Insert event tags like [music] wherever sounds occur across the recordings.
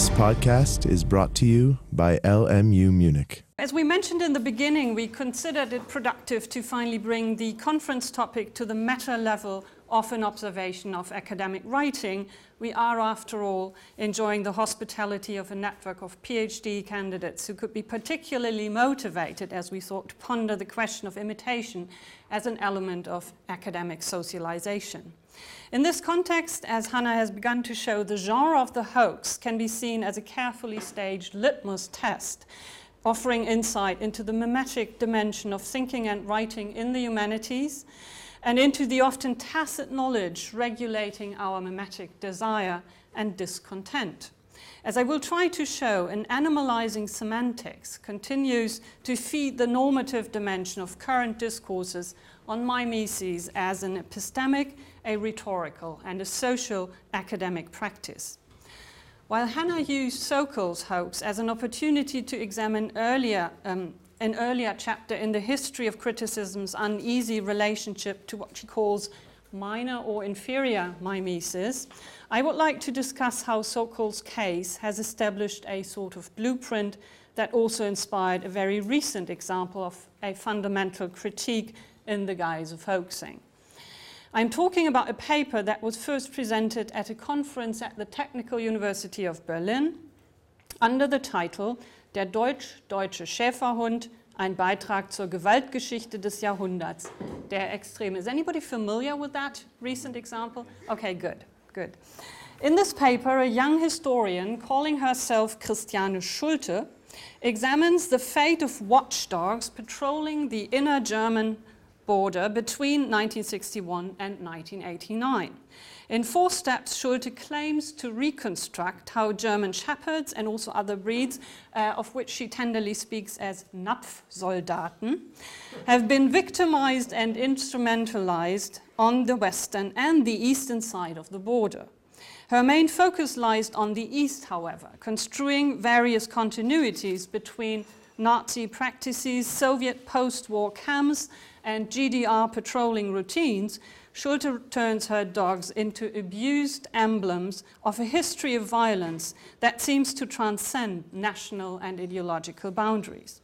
This podcast is brought to you by LMU Munich. As we mentioned in the beginning, we considered it productive to finally bring the conference topic to the meta level of an observation of academic writing. We are, after all, enjoying the hospitality of a network of PhD candidates who could be particularly motivated as we thought, to ponder the question of imitation as an element of academic socialization. In this context, as Hannah has begun to show, the genre of the hoax can be seen as a carefully staged litmus test, offering insight into the mimetic dimension of thinking and writing in the humanities and into the often tacit knowledge regulating our mimetic desire and discontent. As I will try to show, an animalizing semantics continues to feed the normative dimension of current discourses on mimesis as an epistemic, a rhetorical, and a social academic practice. While Hannah used Sokal's hoax as an opportunity to examine earlier um, an earlier chapter in the history of criticism's uneasy relationship to what she calls minor or inferior mimesis, I would like to discuss how Sokal's case has established a sort of blueprint that also inspired a very recent example of a fundamental critique in the guise of hoaxing. I'm talking about a paper that was first presented at a conference at the Technical University of Berlin under the title Der deutsch-deutsche Schäferhund, ein Beitrag zur Gewaltgeschichte des Jahrhunderts. Der Extreme. Is anybody familiar with that recent example? Okay, good, good. In this paper, a young historian calling herself Christiane Schulte examines the fate of watchdogs patrolling the inner German border between 1961 and 1989. In four steps, Schulte claims to reconstruct how German shepherds and also other breeds, uh, of which she tenderly speaks as Napfsoldaten, have been victimized and instrumentalized on the western and the eastern side of the border. Her main focus lies on the east, however, construing various continuities between Nazi practices, Soviet post war camps, and GDR patrolling routines, Schulte turns her dogs into abused emblems of a history of violence that seems to transcend national and ideological boundaries.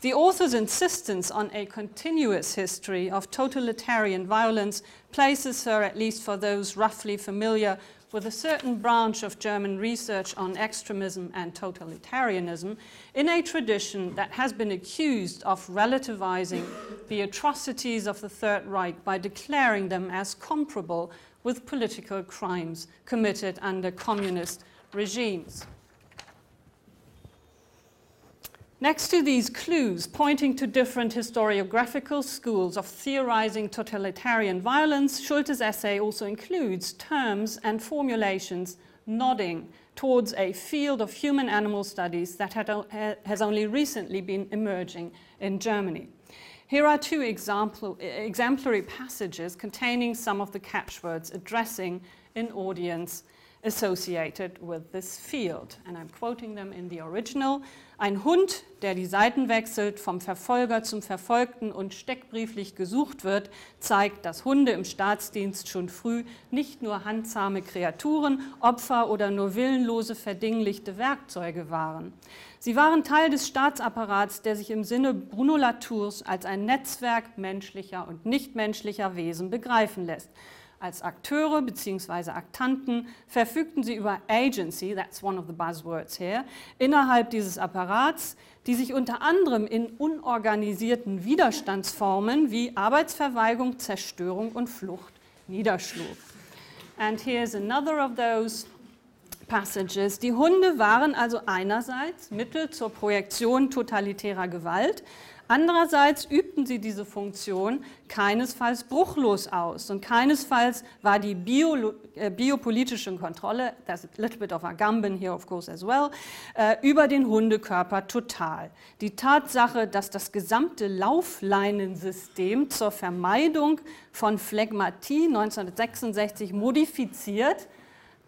The author's insistence on a continuous history of totalitarian violence places her, at least for those roughly familiar with a certain branch of German research on extremism and totalitarianism in a tradition that has been accused of relativizing the atrocities of the Third Reich by declaring them as comparable with political crimes committed under communist regimes. Next to these clues pointing to different historiographical schools of theorizing totalitarian violence, Schulte's essay also includes terms and formulations nodding towards a field of human animal studies that had, has only recently been emerging in Germany. Here are two example, exemplary passages containing some of the catchwords addressing an audience associated with this field. And I'm quoting them in the original. Ein Hund, der die Seiten wechselt, vom Verfolger zum Verfolgten und steckbrieflich gesucht wird, zeigt, dass Hunde im Staatsdienst schon früh nicht nur handsame Kreaturen, Opfer oder nur willenlose verdinglichte Werkzeuge waren. Sie waren Teil des Staatsapparats, der sich im Sinne Bruno Latours als ein Netzwerk menschlicher und nichtmenschlicher Wesen begreifen lässt. Als Akteure bzw. Aktanten verfügten sie über Agency, that's one of the buzzwords here, innerhalb dieses Apparats, die sich unter anderem in unorganisierten Widerstandsformen wie Arbeitsverweigerung, Zerstörung und Flucht niederschlug. And here's another of those passages. Die Hunde waren also einerseits Mittel zur Projektion totalitärer Gewalt, Andererseits übten sie diese Funktion keinesfalls bruchlos aus und keinesfalls war die bio, äh, biopolitische Kontrolle, that's a little bit of a Gambin here of course as well, äh, über den Hundekörper total. Die Tatsache, dass das gesamte Laufleinensystem zur Vermeidung von Phlegmatie 1966 modifiziert,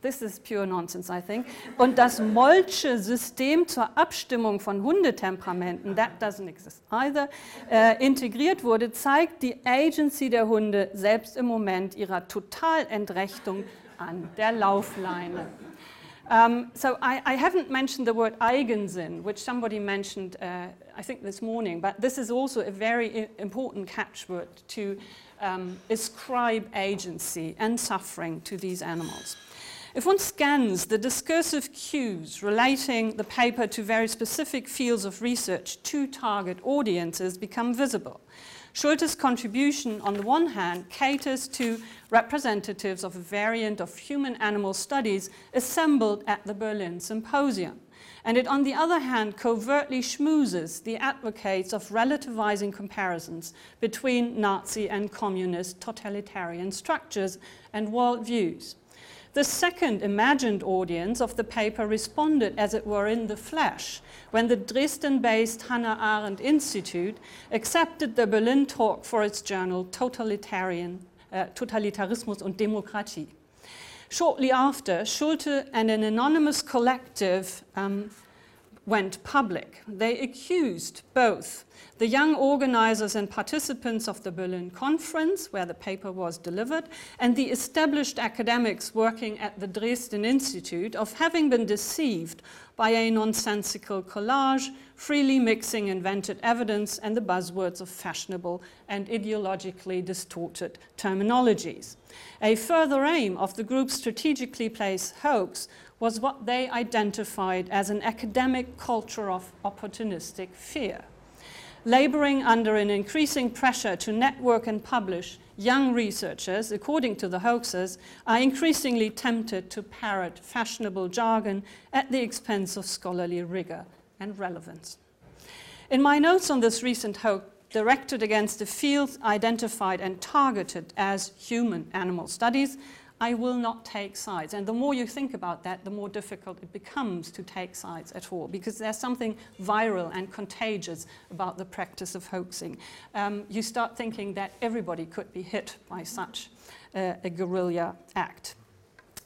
This is pure nonsense, I think. Und das Molsche System zur Abstimmung von Hundetemperamenten, that doesn't exist either, äh, integriert wurde, zeigt die Agency der Hunde selbst im Moment ihrer Totalentrechtung an der Laufleine. Um, so I, I, haven't mentioned the word Eigensinn, which somebody mentioned, uh, I think this morning, but this is also a very important catchword to um, ascribe agency and suffering to these animals. If one scans the discursive cues relating the paper to very specific fields of research, two target audiences become visible. Schulte's contribution, on the one hand, caters to representatives of a variant of human animal studies assembled at the Berlin Symposium. And it, on the other hand, covertly schmoozes the advocates of relativizing comparisons between Nazi and communist totalitarian structures and worldviews. The second imagined audience of the paper responded, as it were, in the flesh, when the Dresden based Hannah Arendt Institute accepted the Berlin talk for its journal Totalitarian, uh, Totalitarismus und Demokratie. Shortly after, Schulte and an anonymous collective um, went public. They accused both the young organizers and participants of the Berlin conference, where the paper was delivered, and the established academics working at the Dresden Institute of having been deceived by a nonsensical collage, freely mixing invented evidence and the buzzwords of fashionable and ideologically distorted terminologies. A further aim of the group's strategically placed hoax was what they identified as an academic culture of opportunistic fear laboring under an increasing pressure to network and publish, young researchers, according to the hoaxers, are increasingly tempted to parrot fashionable jargon at the expense of scholarly rigor and relevance. In my notes on this recent hoax, directed against the fields identified and targeted as human animal studies, I will not take sides. And the more you think about that, the more difficult it becomes to take sides at all, because there's something viral and contagious about the practice of hoaxing. Um, you start thinking that everybody could be hit by such uh, a guerrilla act.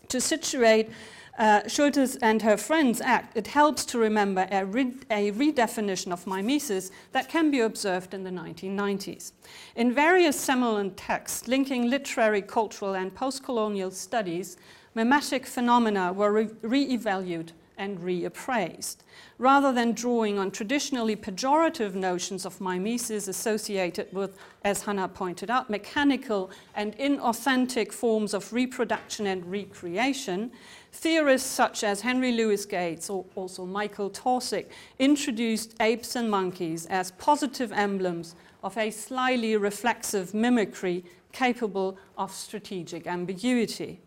To situate uh, Schultes and her friends act, it helps to remember a, re a, redefinition of mimesis that can be observed in the 1990s. In various seminal texts linking literary, cultural, and post-colonial studies, mimetic phenomena were re-evaluated and reappraised. Rather than drawing on traditionally pejorative notions of mimesis associated with, as Hannah pointed out, mechanical and inauthentic forms of reproduction and recreation, theorists such as Henry Louis Gates or also Michael Taussig introduced apes and monkeys as positive emblems of a slyly reflexive mimicry capable of strategic ambiguity.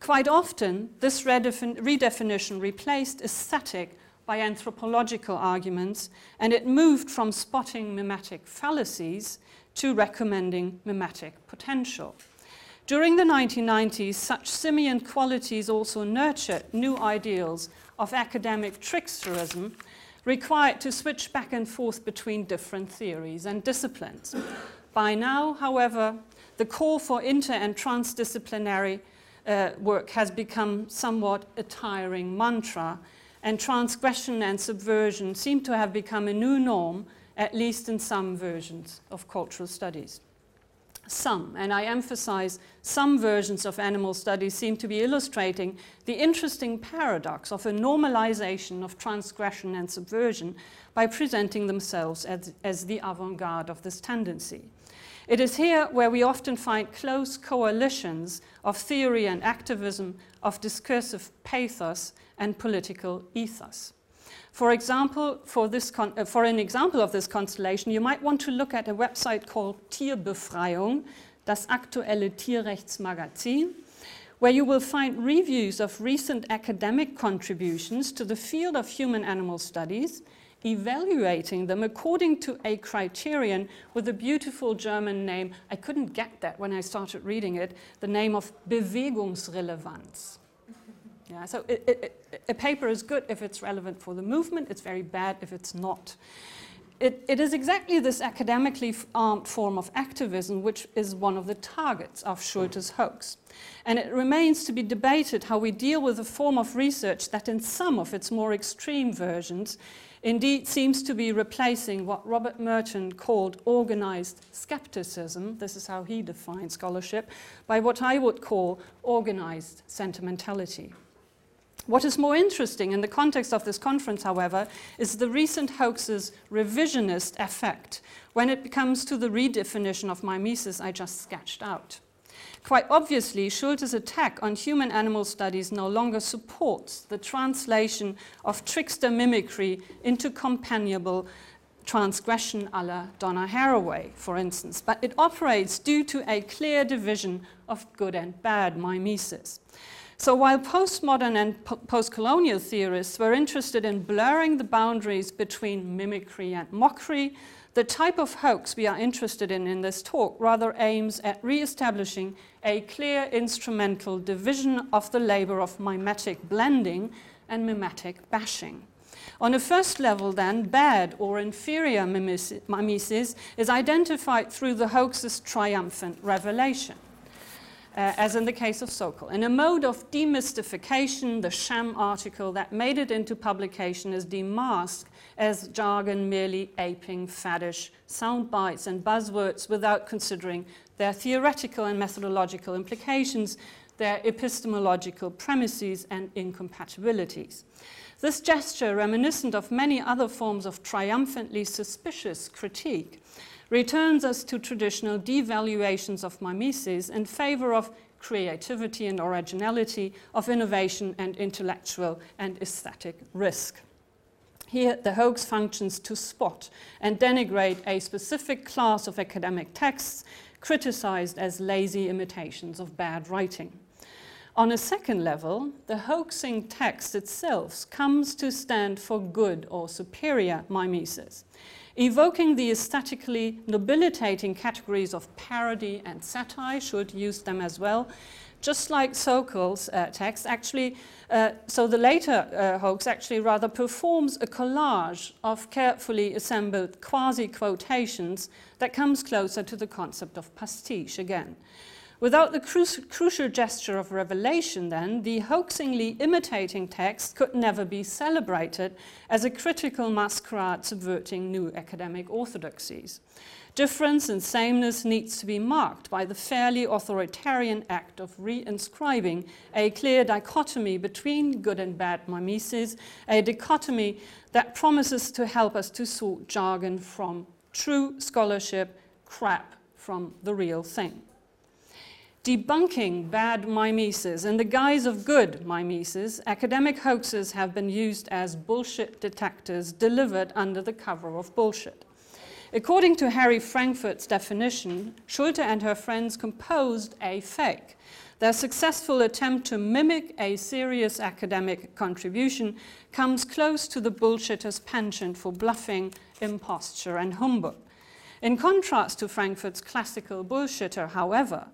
Quite often, this redefinition replaced aesthetic by anthropological arguments, and it moved from spotting mimetic fallacies to recommending mimetic potential. During the 1990s, such simian qualities also nurtured new ideals of academic tricksterism required to switch back and forth between different theories and disciplines. By now, however, the call for inter and transdisciplinary uh, work has become somewhat a tiring mantra, and transgression and subversion seem to have become a new norm, at least in some versions of cultural studies. Some, and I emphasize some versions of animal studies seem to be illustrating the interesting paradox of a normalization of transgression and subversion by presenting themselves as, as the avant garde of this tendency. It is here where we often find close coalitions of theory and activism, of discursive pathos and political ethos. For example, for, this uh, for an example of this constellation, you might want to look at a website called Tierbefreiung, das aktuelle Tierrechtsmagazin, where you will find reviews of recent academic contributions to the field of human animal studies evaluating them according to a criterion with a beautiful German name. I couldn't get that when I started reading it, the name of Bewegungsrelevanz. [laughs] Yeah, so it, it, a paper is good if it's relevant for the movement, it's very bad if it's not. It, it is exactly this academically armed form of activism which is one of the targets of Schulte's hoax. And it remains to be debated how we deal with a form of research that in some of its more extreme versions indeed seems to be replacing what Robert Merton called organized skepticism, this is how he defined scholarship, by what I would call organized sentimentality. What is more interesting in the context of this conference, however, is the recent hoax's revisionist effect when it comes to the redefinition of mimesis I just sketched out. Quite obviously, Schulte's attack on human animal studies no longer supports the translation of trickster mimicry into companionable transgression a la Donna Haraway, for instance, but it operates due to a clear division of good and bad mimesis. So while postmodern and po post-colonial theorists were interested in blurring the boundaries between mimicry and mockery, the type of hoax we are interested in in this talk rather aims at re-establishing a clear instrumental division of the labor of mimetic blending and mimetic bashing. On a first level, then, bad or inferior mimesis is identified through the hoax's triumphant revelation uh, as in the case of Sokal. In a mode of demystification, the sham article that made it into publication is demasked as jargon merely aping faddish sound bites and buzzwords without considering their theoretical and methodological implications, their epistemological premises and incompatibilities. This gesture, reminiscent of many other forms of triumphantly suspicious critique, returns us to traditional devaluations of mimesis in favor of creativity and originality, of innovation and intellectual and aesthetic risk. Here, the hoax functions to spot and denigrate a specific class of academic texts criticized as lazy imitations of bad writing. On a second level, the hoaxing text itself comes to stand for good or superior mimesis evoking the aesthetically nobilitating categories of parody and satire, should use them as well, just like Sokal's uh, text, actually, uh, so the later uh, hoax actually rather performs a collage of carefully assembled quasi-quotations that comes closer to the concept of pastiche again. Without the cru crucial gesture of revelation, then, the hoaxingly imitating text could never be celebrated as a critical masquerade subverting new academic orthodoxies. Difference and sameness needs to be marked by the fairly authoritarian act of reinscribing a clear dichotomy between good and bad mimesis, a dichotomy that promises to help us to sort jargon from true scholarship, crap from the real thing debunking bad mimesis in the guise of good mimesis, academic hoaxes have been used as bullshit detectors delivered under the cover of bullshit. According to Harry Frankfurt's definition, Schulte and her friends composed a fake. Their successful attempt to mimic a serious academic contribution comes close to the bullshitter's penchant for bluffing, imposture, and humbug. In contrast to Frankfurt's classical bullshitter, however,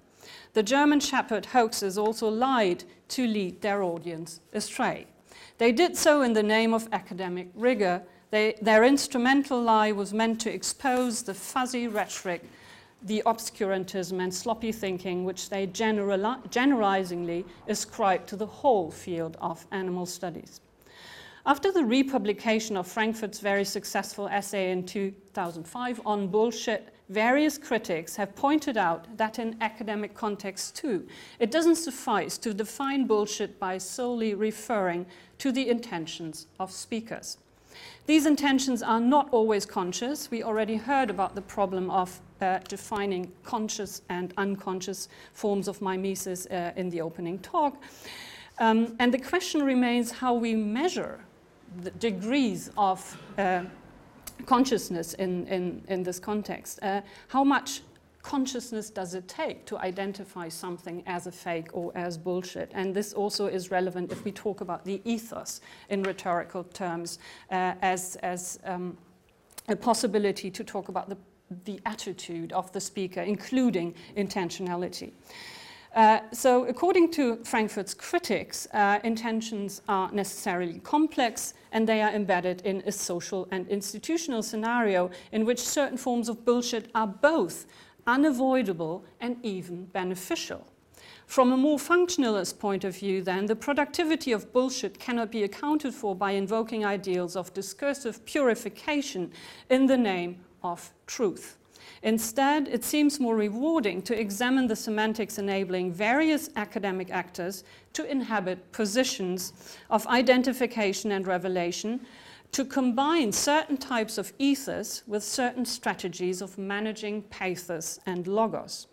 the German Shepherd hoaxers also lied to lead their audience astray. They did so in the name of academic rigor. They, their instrumental lie was meant to expose the fuzzy rhetoric, the obscurantism and sloppy thinking which they generalizingly ascribed to the whole field of animal studies. After the republication of Frankfurt's very successful essay in 2005 on bullshit, various critics have pointed out that in academic contexts too, it doesn't suffice to define bullshit by solely referring to the intentions of speakers. These intentions are not always conscious. We already heard about the problem of uh, defining conscious and unconscious forms of mimesis uh, in the opening talk. Um, and the question remains how we measure the degrees of uh, consciousness in, in, in this context. Uh, how much consciousness does it take to identify something as a fake or as bullshit? And this also is relevant if we talk about the ethos in rhetorical terms uh, as, as um, a possibility to talk about the, the attitude of the speaker, including intentionality. Uh, so according to Frankfurt's critics, uh, intentions are necessarily complex and they are embedded in a social and institutional scenario in which certain forms of bullshit are both unavoidable and even beneficial. From a more functionalist point of view, then, the productivity of bullshit cannot be accounted for by invoking ideals of discursive purification in the name of truth. Instead, it seems more rewarding to examine the semantics enabling various academic actors to inhabit positions of identification and revelation, to combine certain types of ethos with certain strategies of managing pathos and logos.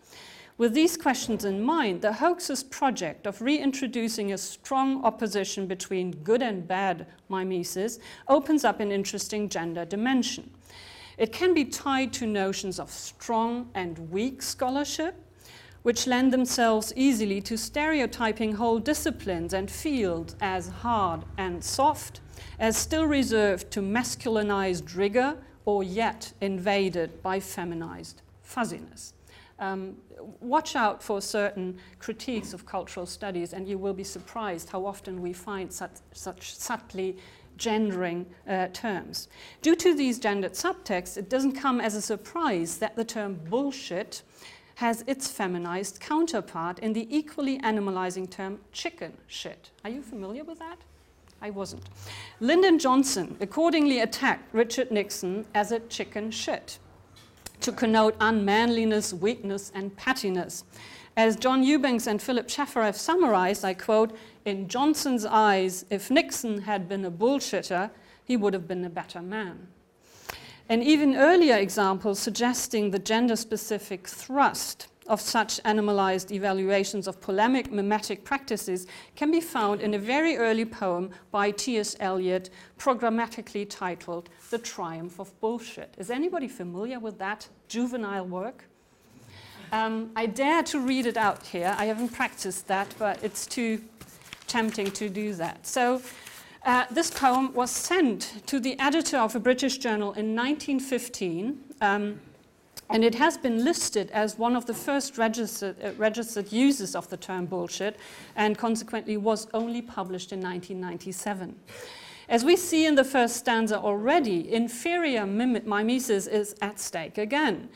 With these questions in mind, the hoax's project of reintroducing a strong opposition between good and bad mimesis opens up an interesting gender dimension. It can be tied to notions of strong and weak scholarship, which lend themselves easily to stereotyping whole disciplines and fields as hard and soft, as still reserved to masculinized rigor or yet invaded by feminized fuzziness. Um, watch out for certain critiques of cultural studies, and you will be surprised how often we find such, such subtly gendering uh, terms. Due to these gendered subtexts, it doesn't come as a surprise that the term bullshit has its feminized counterpart in the equally animalizing term chicken shit. Are you familiar with that? I wasn't. Lyndon Johnson accordingly attacked Richard Nixon as a chicken shit to connote unmanliness, weakness, and pettiness. As John Eubanks and Philip Schaffer have summarized, I quote, in Johnson's eyes, if Nixon had been a bullshitter, he would have been a better man. An even earlier example suggesting the gender specific thrust of such animalized evaluations of polemic mimetic practices can be found in a very early poem by T.S. Eliot, programmatically titled The Triumph of Bullshit. Is anybody familiar with that juvenile work? Um, I dare to read it out here. I haven't practiced that, but it's too tempting to do that. So, uh, this poem was sent to the editor of a British journal in 1915. Um, and it has been listed as one of the first registered, uh, registered uses of the term bullshit, and consequently was only published in 1997. As we see in the first stanza already, inferior mimesis is at stake again.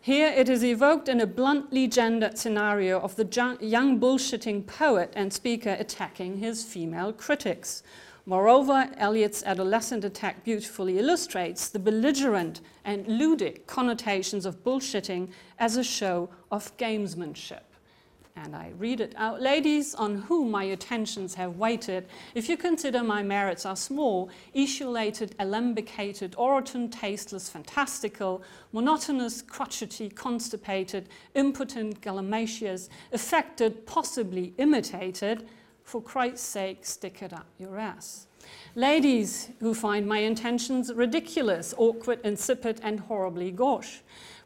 Here it is evoked in a bluntly gendered scenario of the young bullshitting poet and speaker attacking his female critics. Moreover, Eliot's adolescent attack beautifully illustrates the belligerent and ludic connotations of bullshitting as a show of gamesmanship. And I read it out. Ladies on whom my attentions have waited, if you consider my merits are small, isolated, alembicated, orotund, tasteless, fantastical, monotonous, crotchety, constipated, impotent, gallinaceous, affected, possibly imitated, for Christ's sake, stick it up your ass. Ladies who find my intentions ridiculous, awkward, insipid, and horribly gauche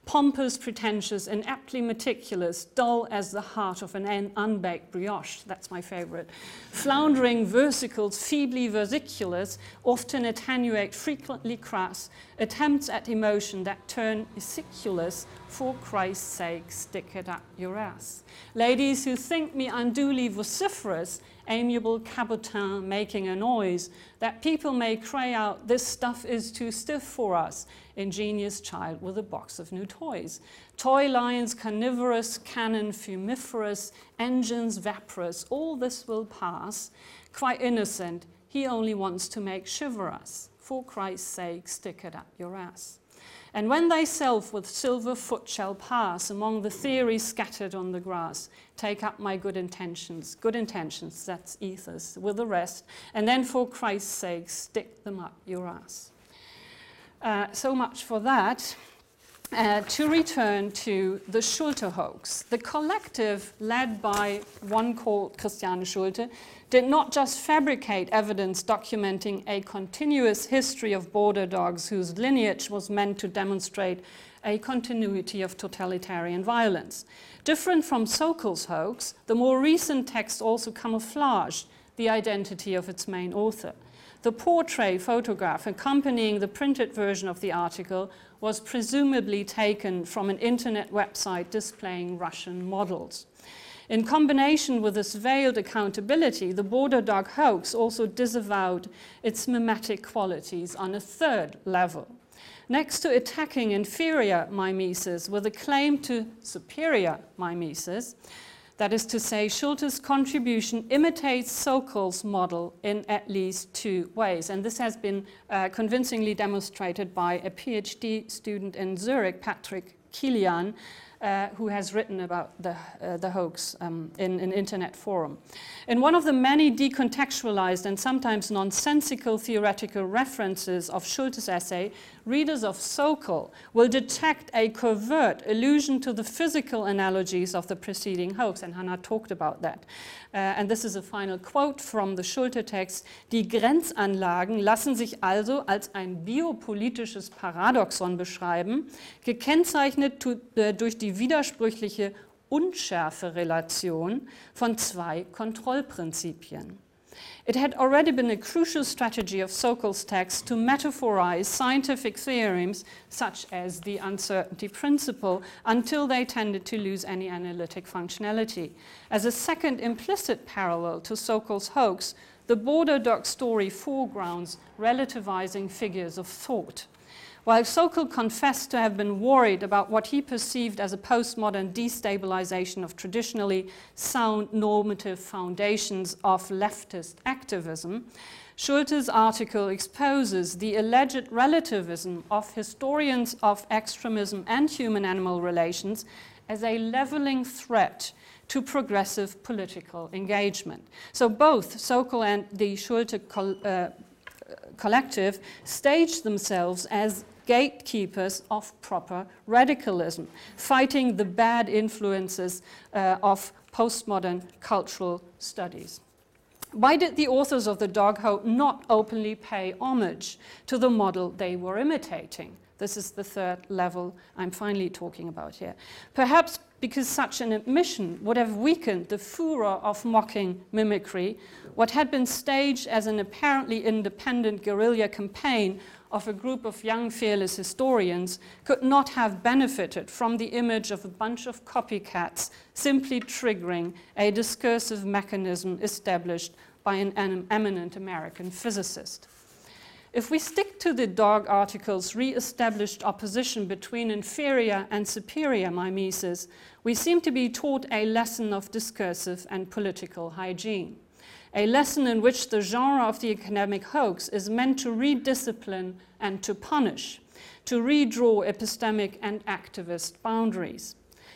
pompous, pretentious, and aptly meticulous, dull as the heart of an unbaked brioche. That's my favorite. Floundering versicles, feebly versiculous, often attenuate, frequently crass, attempts at emotion that turn isiculous, for Christ's sake, stick it up your ass. Ladies who think me unduly vociferous, amiable cabotin making a noise, that people may cry out, This stuff is too stiff for us, ingenious child with a box of new toys. Toy lions, carnivorous, cannon, fumiferous, engines, vaporous, all this will pass. Quite innocent, he only wants to make shiver us. For Christ's sake, stick it up your ass. And when thyself with silver foot shall pass among the theories scattered on the grass, take up my good intentions. Good intentions, that's ethos, with the rest, and then for Christ's sake, stick them up your ass. Uh, so much for that. Uh, to return to the Schulte hoax, the collective led by one called Christiane Schulte did not just fabricate evidence documenting a continuous history of border dogs whose lineage was meant to demonstrate a continuity of totalitarian violence. Different from Sokal's hoax, the more recent text also camouflaged the identity of its main author. The portrait photograph accompanying the printed version of the article was presumably taken from an internet website displaying Russian models. In combination with this veiled accountability, the border dog hoax also disavowed its mimetic qualities on a third level. Next to attacking inferior mimesis with a claim to superior mimesis, that is to say, Schulte's contribution imitates Sokal's model in at least two ways. And this has been uh, convincingly demonstrated by a PhD student in Zurich, Patrick Kilian, uh, who has written about the, uh, the hoax um, in an internet forum. In one of the many decontextualized and sometimes nonsensical theoretical references of Schulte's essay, readers of Sokal will detect a covert allusion to the physical analogies of the preceding hoax, and Hannah talked about that. Uh, and this is a final quote from the Schulte-Text. Die Grenzanlagen lassen sich also als ein biopolitisches Paradoxon beschreiben, gekennzeichnet äh, durch die widersprüchliche Unschärfe-Relation von zwei Kontrollprinzipien. It had already been a crucial strategy of Sokal's text to metaphorize scientific theorems such as the uncertainty principle until they tended to lose any analytic functionality. As a second implicit parallel to Sokal's hoax, the border doc story foregrounds relativizing figures of thought. While Sokal confessed to have been worried about what he perceived as a postmodern destabilization of traditionally sound normative foundations of leftist activism, Schulte's article exposes the alleged relativism of historians of extremism and human animal relations as a leveling threat to progressive political engagement. So both Sokal and the Schulte uh, collective staged themselves as gatekeepers of proper radicalism, fighting the bad influences uh, of postmodern cultural studies. Why did the authors of the dog hoax not openly pay homage to the model they were imitating? This is the third level I'm finally talking about here. Perhaps because such an admission would have weakened the furor of mocking mimicry, what had been staged as an apparently independent guerrilla campaign of a group of young fearless historians could not have benefited from the image of a bunch of copycats simply triggering a discursive mechanism established by an eminent American physicist. If we stick to the dog article's re-established opposition between inferior and superior mimesis, we seem to be taught a lesson of discursive and political hygiene a lesson in which the genre of the academic hoax is meant to rediscipline and to punish, to redraw epistemic and activist boundaries.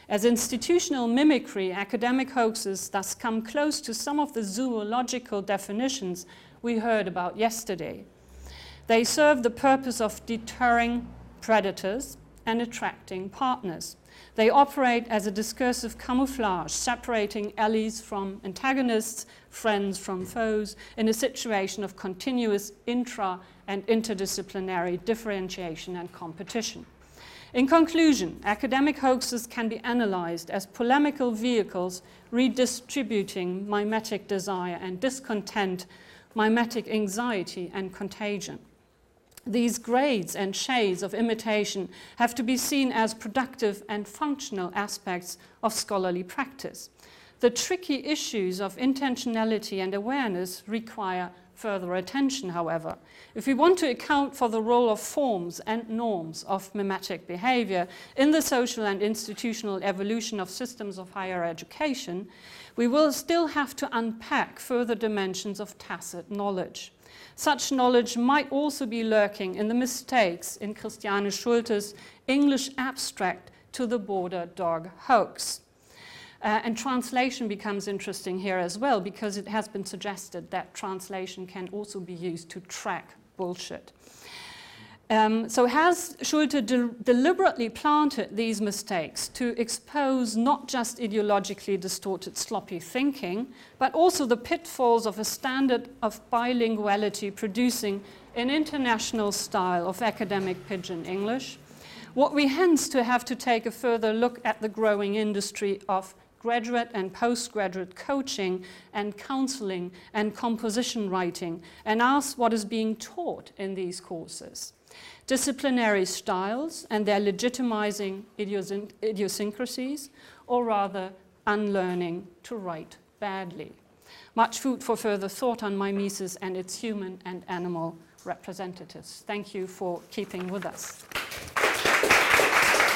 As institutional mimicry, academic hoaxes thus come close to some of the zoological definitions we heard about yesterday. They serve the purpose of deterring predators and attracting partners. They operate as a discursive camouflage, separating allies from antagonists, friends from foes, in a situation of continuous intra and interdisciplinary differentiation and competition. In conclusion, academic hoaxes can be analyzed as polemical vehicles redistributing mimetic desire and discontent, mimetic anxiety and contagion. These grades and shades of imitation have to be seen as productive and functional aspects of scholarly practice. The tricky issues of intentionality and awareness require further attention, however. If we want to account for the role of forms and norms of mimetic behavior in the social and institutional evolution of systems of higher education, we will still have to unpack further dimensions of tacit knowledge. Such knowledge might also be lurking in the mistakes in Christiane Schulte's English abstract to the border dog hoax. Uh, and translation becomes interesting here as well because it has been suggested that translation can also be used to track bullshit. Um, so has Schulte de deliberately planted these mistakes to expose not just ideologically distorted sloppy thinking, but also the pitfalls of a standard of bilinguality producing an international style of academic pidgin English? What we hence to have to take a further look at the growing industry of graduate and postgraduate coaching and counseling and composition writing and ask what is being taught in these courses disciplinary styles and their legitimizing idiosyncrasies, or rather unlearning to write badly. Much food for further thought on mimesis and its human and animal representatives. Thank you for keeping with us.